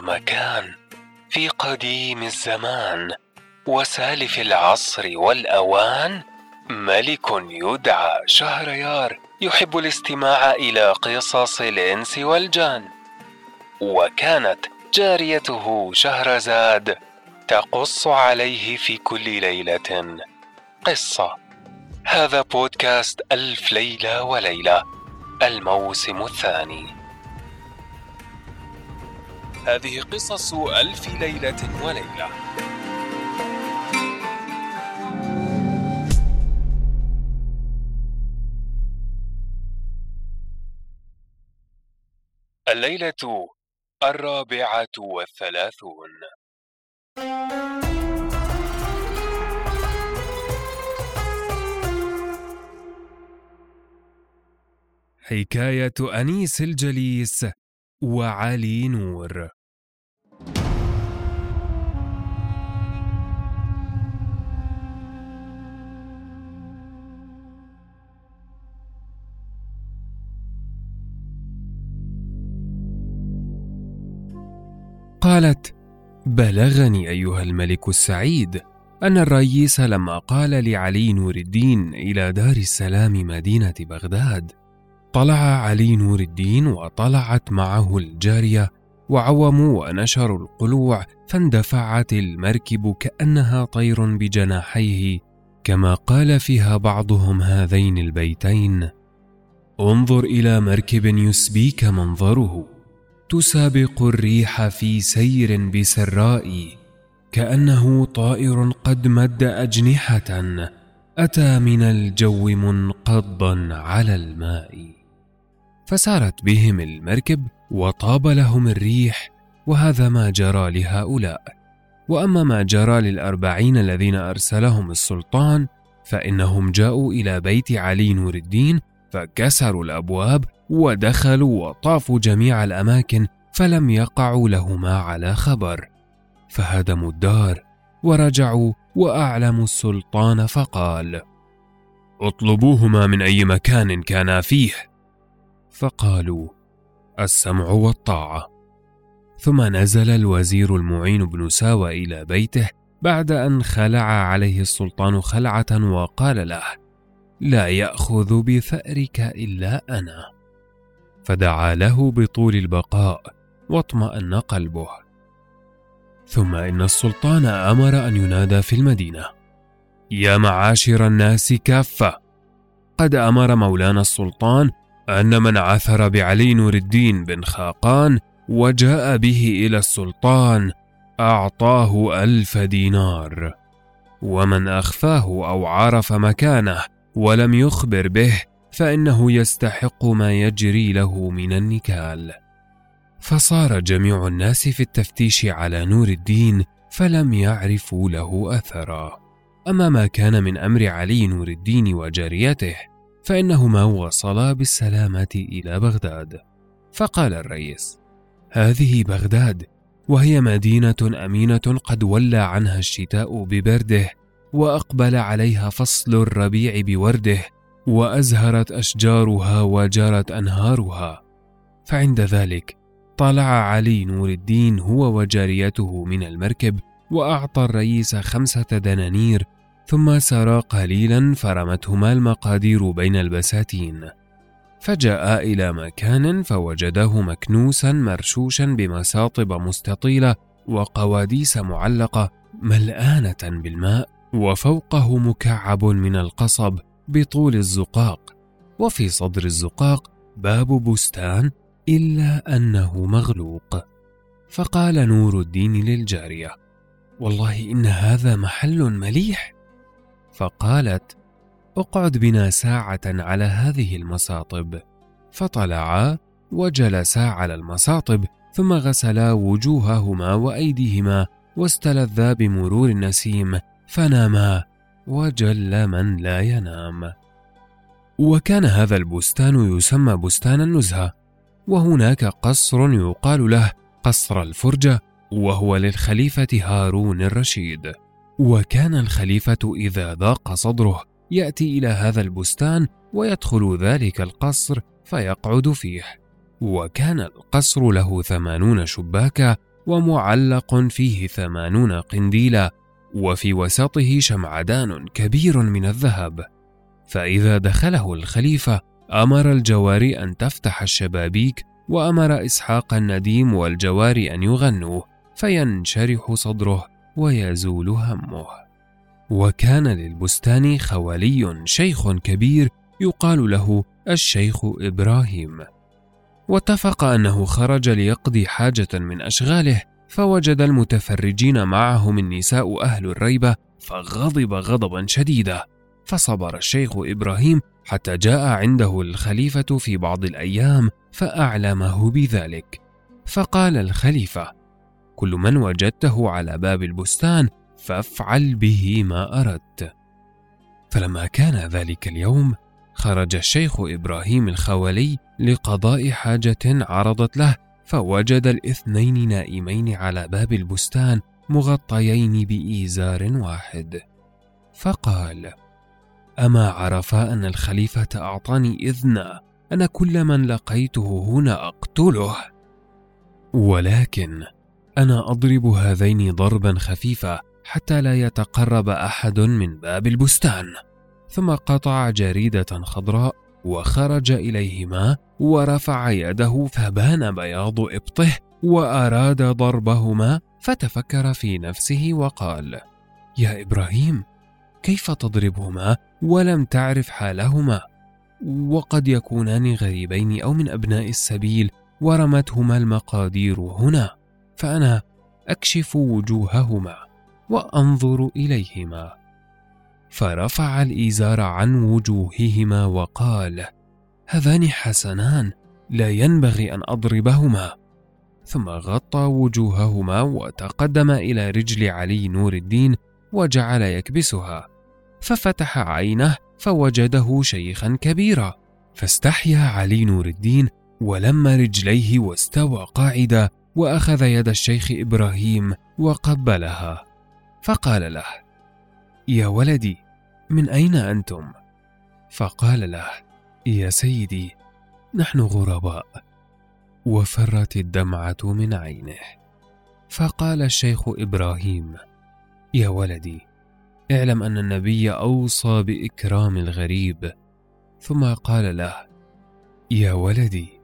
مكان في قديم الزمان وسالف العصر والأوان ملك يدعى شهريار يحب الاستماع إلى قصص الإنس والجان. وكانت جاريته شهرزاد تقص عليه في كل ليلة قصة. هذا بودكاست ألف ليلة وليلة الموسم الثاني. هذه قصص ألف ليلة وليلة. الليلة الرابعة والثلاثون. حكاية أنيس الجليس وعلي نور. قالت بلغني أيها الملك السعيد أن الرئيس لما قال لعلي نور الدين إلى دار السلام مدينة بغداد طلع علي نور الدين وطلعت معه الجارية وعوموا ونشروا القلوع فاندفعت المركب كأنها طير بجناحيه كما قال فيها بعضهم هذين البيتين انظر إلى مركب يسبيك منظره تسابق الريح في سير بسراء كأنه طائر قد مد أجنحة أتى من الجو منقضا على الماء. فسارت بهم المركب وطاب لهم الريح وهذا ما جرى لهؤلاء. وأما ما جرى للأربعين الذين أرسلهم السلطان فإنهم جاءوا إلى بيت علي نور الدين فكسروا الأبواب ودخلوا وطافوا جميع الأماكن فلم يقعوا لهما على خبر. فهدموا الدار ورجعوا وأعلموا السلطان فقال اطلبوهما من أي مكان كانا فيه. فقالوا السمع والطاعة. ثم نزل الوزير المعين بن ساوى إلى بيته بعد أن خلع عليه السلطان خلعة وقال له لا يأخذ بثأرك إلا أنا. فدعا له بطول البقاء واطمأن قلبه. ثم إن السلطان أمر أن ينادى في المدينة. يا معاشر الناس كافة. قد أمر مولانا السلطان أن من عثر بعلي نور الدين بن خاقان وجاء به إلى السلطان أعطاه ألف دينار. ومن أخفاه أو عرف مكانه ولم يخبر به فإنه يستحق ما يجري له من النكال. فصار جميع الناس في التفتيش على نور الدين فلم يعرفوا له أثرا. أما ما كان من أمر علي نور الدين وجاريته فإنهما وصلا بالسلامة إلى بغداد. فقال الرئيس هذه بغداد وهي مدينة أمينة قد ولى عنها الشتاء ببرده وأقبل عليها فصل الربيع بورده وأزهرت أشجارها وجرت أنهارها. فعند ذلك طلع علي نور الدين هو وجاريته من المركب وأعطى الرئيس خمسة دنانير ثم سرى قليلا فرمتهما المقادير بين البساتين. فجاء إلى مكان فوجده مكنوسا مرشوشا بمساطب مستطيلة وقواديس معلقة ملآنة بالماء وفوقه مكعب من القصب بطول الزقاق وفي صدر الزقاق باب بستان إلا أنه مغلوق. فقال نور الدين للجارية والله إن هذا محل مليح. فقالت اقعد بنا ساعة على هذه المصاطب فطلعا وجلسا على المصاطب ثم غسلا وجوههما وأيديهما واستلذا بمرور النسيم فناما وجل من لا ينام. وكان هذا البستان يسمى بستان النزهة وهناك قصر يقال له قصر الفرجة وهو للخليفة هارون الرشيد. وكان الخليفة إذا ضاق صدره يأتي إلى هذا البستان ويدخل ذلك القصر فيقعد فيه. وكان القصر له ثمانون شباكا ومعلق فيه ثمانون قنديلا. وفي وسطه شمعدان كبير من الذهب. فإذا دخله الخليفة أمر الجواري أن تفتح الشبابيك وأمر إسحاق النديم والجواري أن يغنوا فينشرح صدره ويزول همه. وكان للبستان خوالي شيخ كبير يقال له الشيخ إبراهيم. واتفق أنه خرج ليقضي حاجة من أشغاله فوجد المتفرجين معهم النساء أهل الريبة فغضب غضبا شديدا. فصبر الشيخ إبراهيم حتى جاء عنده الخليفة في بعض الأيام فأعلمه بذلك. فقال الخليفة كل من وجدته على باب البستان فافعل به ما أردت. فلما كان ذلك اليوم خرج الشيخ إبراهيم الخولي لقضاء حاجة عرضت له فوجد الاثنين نائمين على باب البستان مغطيين بإيزار واحد. فقال أما عرفا أن الخليفة أعطاني اذنا أن كل من لقيته هنا أقتله. ولكن أنا أضرب هذين ضربا خفيفا حتى لا يتقرب أحد من باب البستان. ثم قطع جريدة خضراء وخرج إليهما ورفع يده فبان بياض إبطه وأراد ضربهما فتفكر في نفسه وقال يا إبراهيم كيف تضربهما ولم تعرف حالهما؟ وقد يكونان غريبين أو من أبناء السبيل ورمتهما المقادير هنا فأنا أكشف وجوههما وأنظر إليهما. فرفع الإزار عن وجوههما وقال هذان حسنان لا ينبغي أن أضربهما. ثم غطى وجوههما وتقدم إلى رجل علي نور الدين وجعل يكبسها. ففتح عينه فوجده شيخا كبيرا فاستحيا علي نور الدين ولم رجليه واستوى قاعدا وأخذ يد الشيخ إبراهيم وقبلها. فقال له يا ولدي من أين أنتم؟ فقال له يا سيدي نحن غرباء. وفرت الدمعة من عينه. فقال الشيخ إبراهيم يا ولدي اعلم أن النبي أوصى بإكرام الغريب. ثم قال له يا ولدي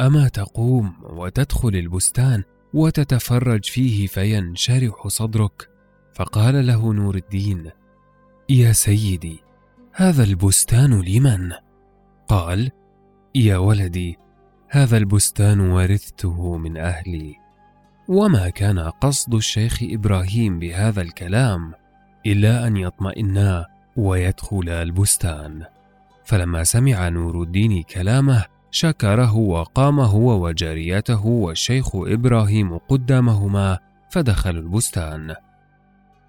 أما تقوم وتدخل البستان وتتفرج فيه فينشرح صدرك؟ فقال له نور الدين يا سيدي هذا البستان لمن؟ قال يا ولدي هذا البستان ورثته من أهلي. وما كان قصد الشيخ إبراهيم بهذا الكلام إلا أن يطمئنا ويدخلا البستان. فلما سمع نور الدين كلامه شكره وقام هو وجاريته والشيخ إبراهيم قدامهما فدخلوا البستان.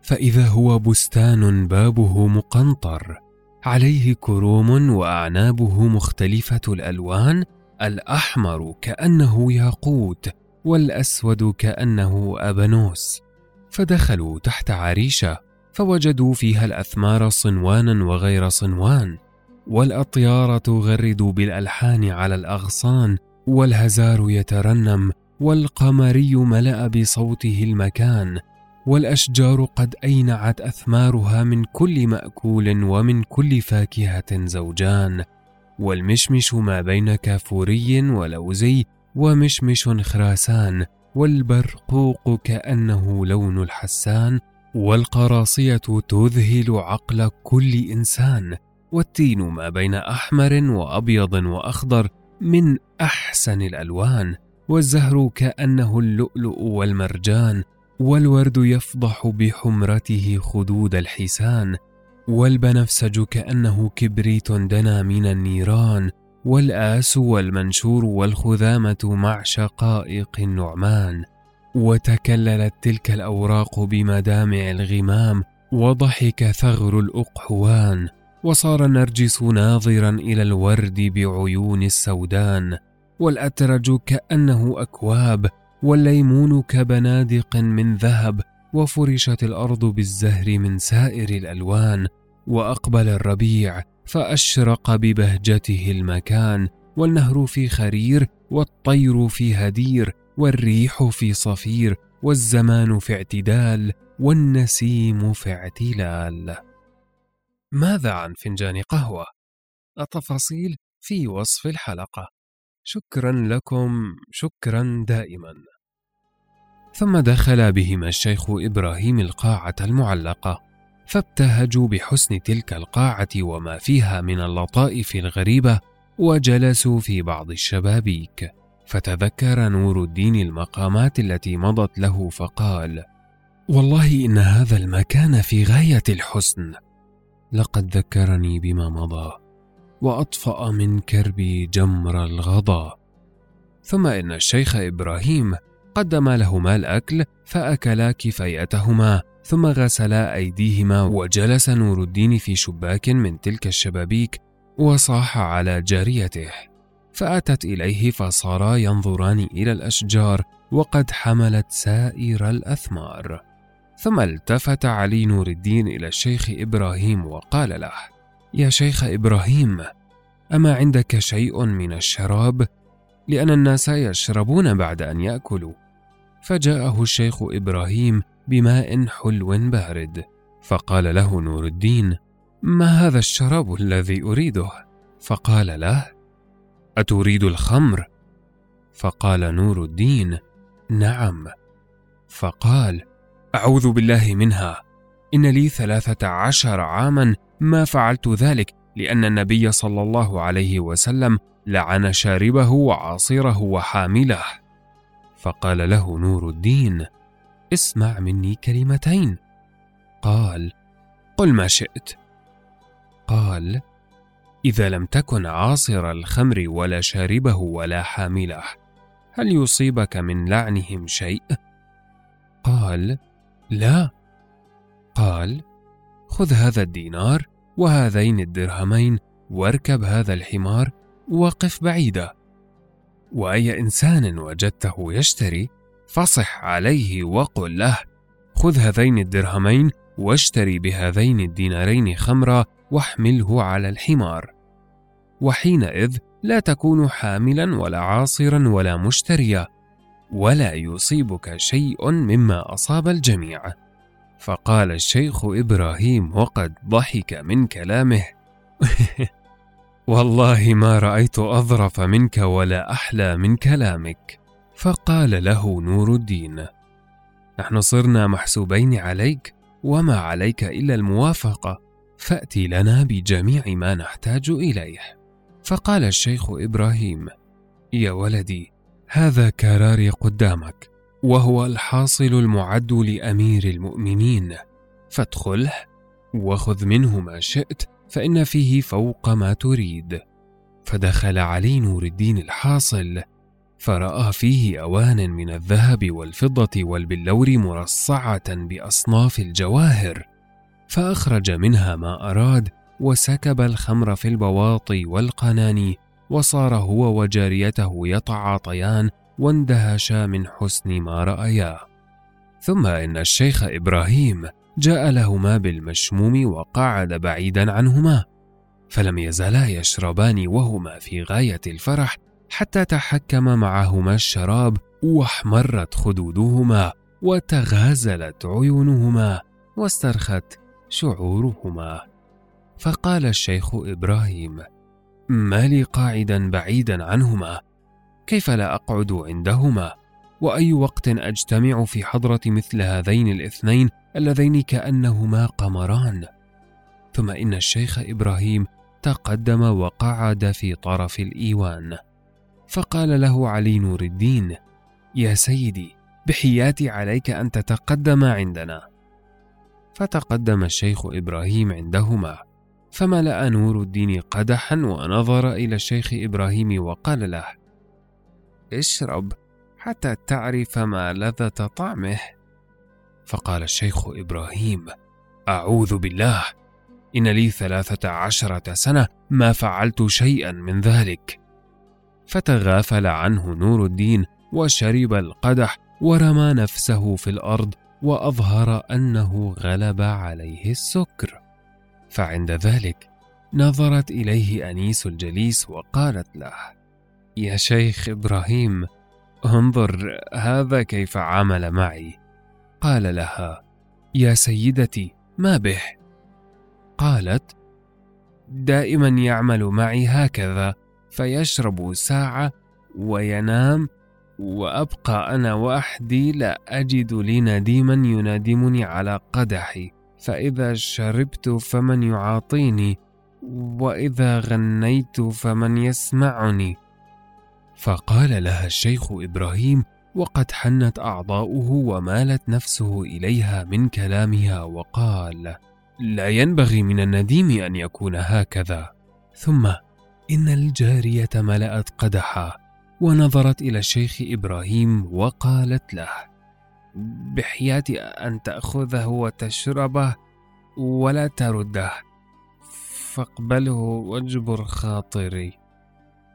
فإذا هو بستان بابه مقنطر عليه كروم وأعنابه مختلفة الألوان الأحمر كأنه ياقوت والأسود كأنه ابنوس فدخلوا تحت عريشة فوجدوا فيها الأثمار صنوانا وغير صنوان والأطيار تغرد بالألحان على الأغصان والهزار يترنم والقمري ملأ بصوته المكان. والأشجار قد أينعت أثمارها من كل مأكول ومن كل فاكهة زوجان. والمشمش ما بين كافوري ولوزي ومشمش خراسان والبرقوق كأنه لون الحسان. والقراصية تذهل عقل كل إنسان. والتين ما بين أحمر وأبيض وأخضر من أحسن الألوان. والزهر كأنه اللؤلؤ والمرجان. والورد يفضح بحمرته خدود الحسان والبنفسج كأنه كبريت دنا من النيران والآس والمنشور والخذامة مع شقائق النعمان. وتكللت تلك الأوراق بمدامع الغمام وضحك ثغر الأقحوان وصار النرجس ناظرا إلى الورد بعيون السودان والأترج كأنه أكواب والليمون كبنادق من ذهب وفرشت الأرض بالزهر من سائر الألوان وأقبل الربيع فأشرق ببهجته المكان والنهر في خرير والطير في هدير والريح في صفير والزمان في اعتدال والنسيم في اعتلال. ماذا عن فنجان قهوة؟ التفاصيل في وصف الحلقة. شكرا لكم شكرا دائما. ثم دخل بهما الشيخ إبراهيم القاعة المعلقة فابتهجوا بحسن تلك القاعة وما فيها من اللطائف الغريبة وجلسوا في بعض الشبابيك. فتذكر نور الدين المقامات التي مضت له فقال والله إن هذا المكان في غاية الحسن. لقد ذكرني بما مضى وأطفأ من كربي جمر الغضا. ثم إن الشيخ إبراهيم قدم لهما الأكل فأكلا كفايتهما ثم غسلا أيديهما وجلس نور الدين في شباك من تلك الشبابيك وصاح على جاريته. فأتت إليه فصارا ينظران إلى الأشجار وقد حملت سائر الأثمار. ثم التفت علي نور الدين إلى الشيخ إبراهيم وقال له يا شيخ إبراهيم أما عندك شيء من الشراب؟ لأن الناس يشربون بعد أن يأكلوا. فجاءه الشيخ إبراهيم بماء حلو بارد فقال له نور الدين ما هذا الشراب الذي أريده؟ فقال له أتريد الخمر؟ فقال نور الدين نعم فقال أعوذ بالله منها إن لي ثلاثة عشر عاما ما فعلت ذلك لأن النبي صلى الله عليه وسلم لعن شاربه وعاصره وحامله فقال له نور الدين اسمع مني كلمتين. قال قل ما شئت. قال إذا لم تكن عاصر الخمر ولا شاربه ولا حامله هل يصيبك من لعنهم شيء؟ قال لا. قال خذ هذا الدينار وهذين الدرهمين واركب هذا الحمار وقف بعيدا. وأي إنسان وجدته يشتري فصح عليه وقل له خذ هذين الدرهمين واشتري بهذين الدينارين خمرا واحمله على الحمار. وحينئذ لا تكون حاملا ولا عاصرا ولا مشتريا ولا يصيبك شيء مما أصاب الجميع. فقال الشيخ إبراهيم وقد ضحك من كلامه. والله ما رأيت أظرف منك ولا أحلى من كلامك. فقال له نور الدين نحن صرنا محسوبين عليك وما عليك إلا الموافقة فأتي لنا بجميع ما نحتاج إليه. فقال الشيخ إبراهيم يا ولدي هذا كراري قدامك وهو الحاصل المعد لأمير المؤمنين فادخله وخذ منه ما شئت فإن فيه فوق ما تريد. فدخل علي نور الدين الحاصل فرأى فيه أوان من الذهب والفضة والبلور مرصعة بأصناف الجواهر فأخرج منها ما أراد وسكب الخمر في البواطي والقناني وصار هو وجاريته يتعاطيان واندهشا من حسن ما رأيا. ثم إن الشيخ إبراهيم جاء لهما بالمشموم وقعد بعيدا عنهما فلم يزالا يشربان وهما في غاية الفرح حتى تحكم معهما الشراب واحمرت خدودهما وتغازلت عيونهما واسترخت شعورهما. فقال الشيخ إبراهيم ما لي قاعدا بعيدا عنهما كيف لا أقعد عندهما؟ وأي وقت أجتمع في حضرة مثل هذين الاثنين اللذين كأنهما قمران. ثم إن الشيخ إبراهيم تقدم وقعد في طرف الإيوان. فقال له علي نور الدين يا سيدي بحياتي عليك أن تتقدم عندنا. فتقدم الشيخ إبراهيم عندهما فملأ نور الدين قدحا ونظر إلى الشيخ إبراهيم وقال له اشرب حتى تعرف ما لذة طعمه. فقال الشيخ إبراهيم أعوذ بالله إن لي ثلاثة عشرة سنة ما فعلت شيئا من ذلك. فتغافل عنه نور الدين وشرب القدح ورمى نفسه في الأرض وأظهر أنه غلب عليه السكر. فعند ذلك نظرت إليه أنيس الجليس وقالت له يا شيخ إبراهيم انظر هذا كيف عمل معي؟ قال لها يا سيدتي ما به؟ قالت دائما يعمل معي هكذا فيشرب ساعة وينام وأبقى أنا وحدي لا أجد لي نديما ينادمني على قدحي فإذا شربت فمن يعاطيني وإذا غنيت فمن يسمعني. فقال لها الشيخ إبراهيم وقد حنت أعضاؤه ومالت نفسه إليها من كلامها وقال لا ينبغي من النديم أن يكون هكذا. ثم إن الجارية ملأت قدحا ونظرت إلى الشيخ إبراهيم وقالت له بحياتي أن تأخذه وتشربه ولا ترده فاقبله واجبر خاطري.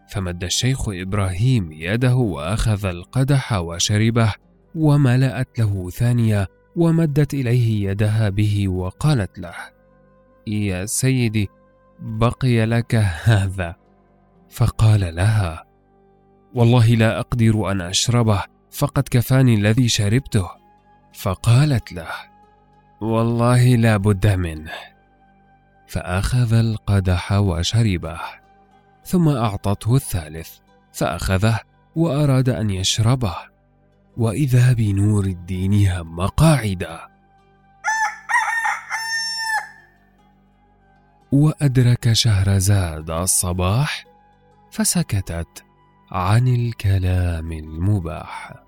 فمد الشيخ إبراهيم يده وأخذ القدح وشربه وملأت له ثانية ومدت إليه يدها به وقالت له يا سيدي بقي لك هذا. فقال لها والله لا أقدر أن أشربه فقد كفاني الذي شربته. فقالت له والله لا بد منه. فأخذ القدح وشربه. ثم أعطته الثالث فأخذه وأراد أن يشربه. وإذا بنور الدين هم قاعدا. وأدرك شهرزاد الصباح فسكتت عن الكلام المباح.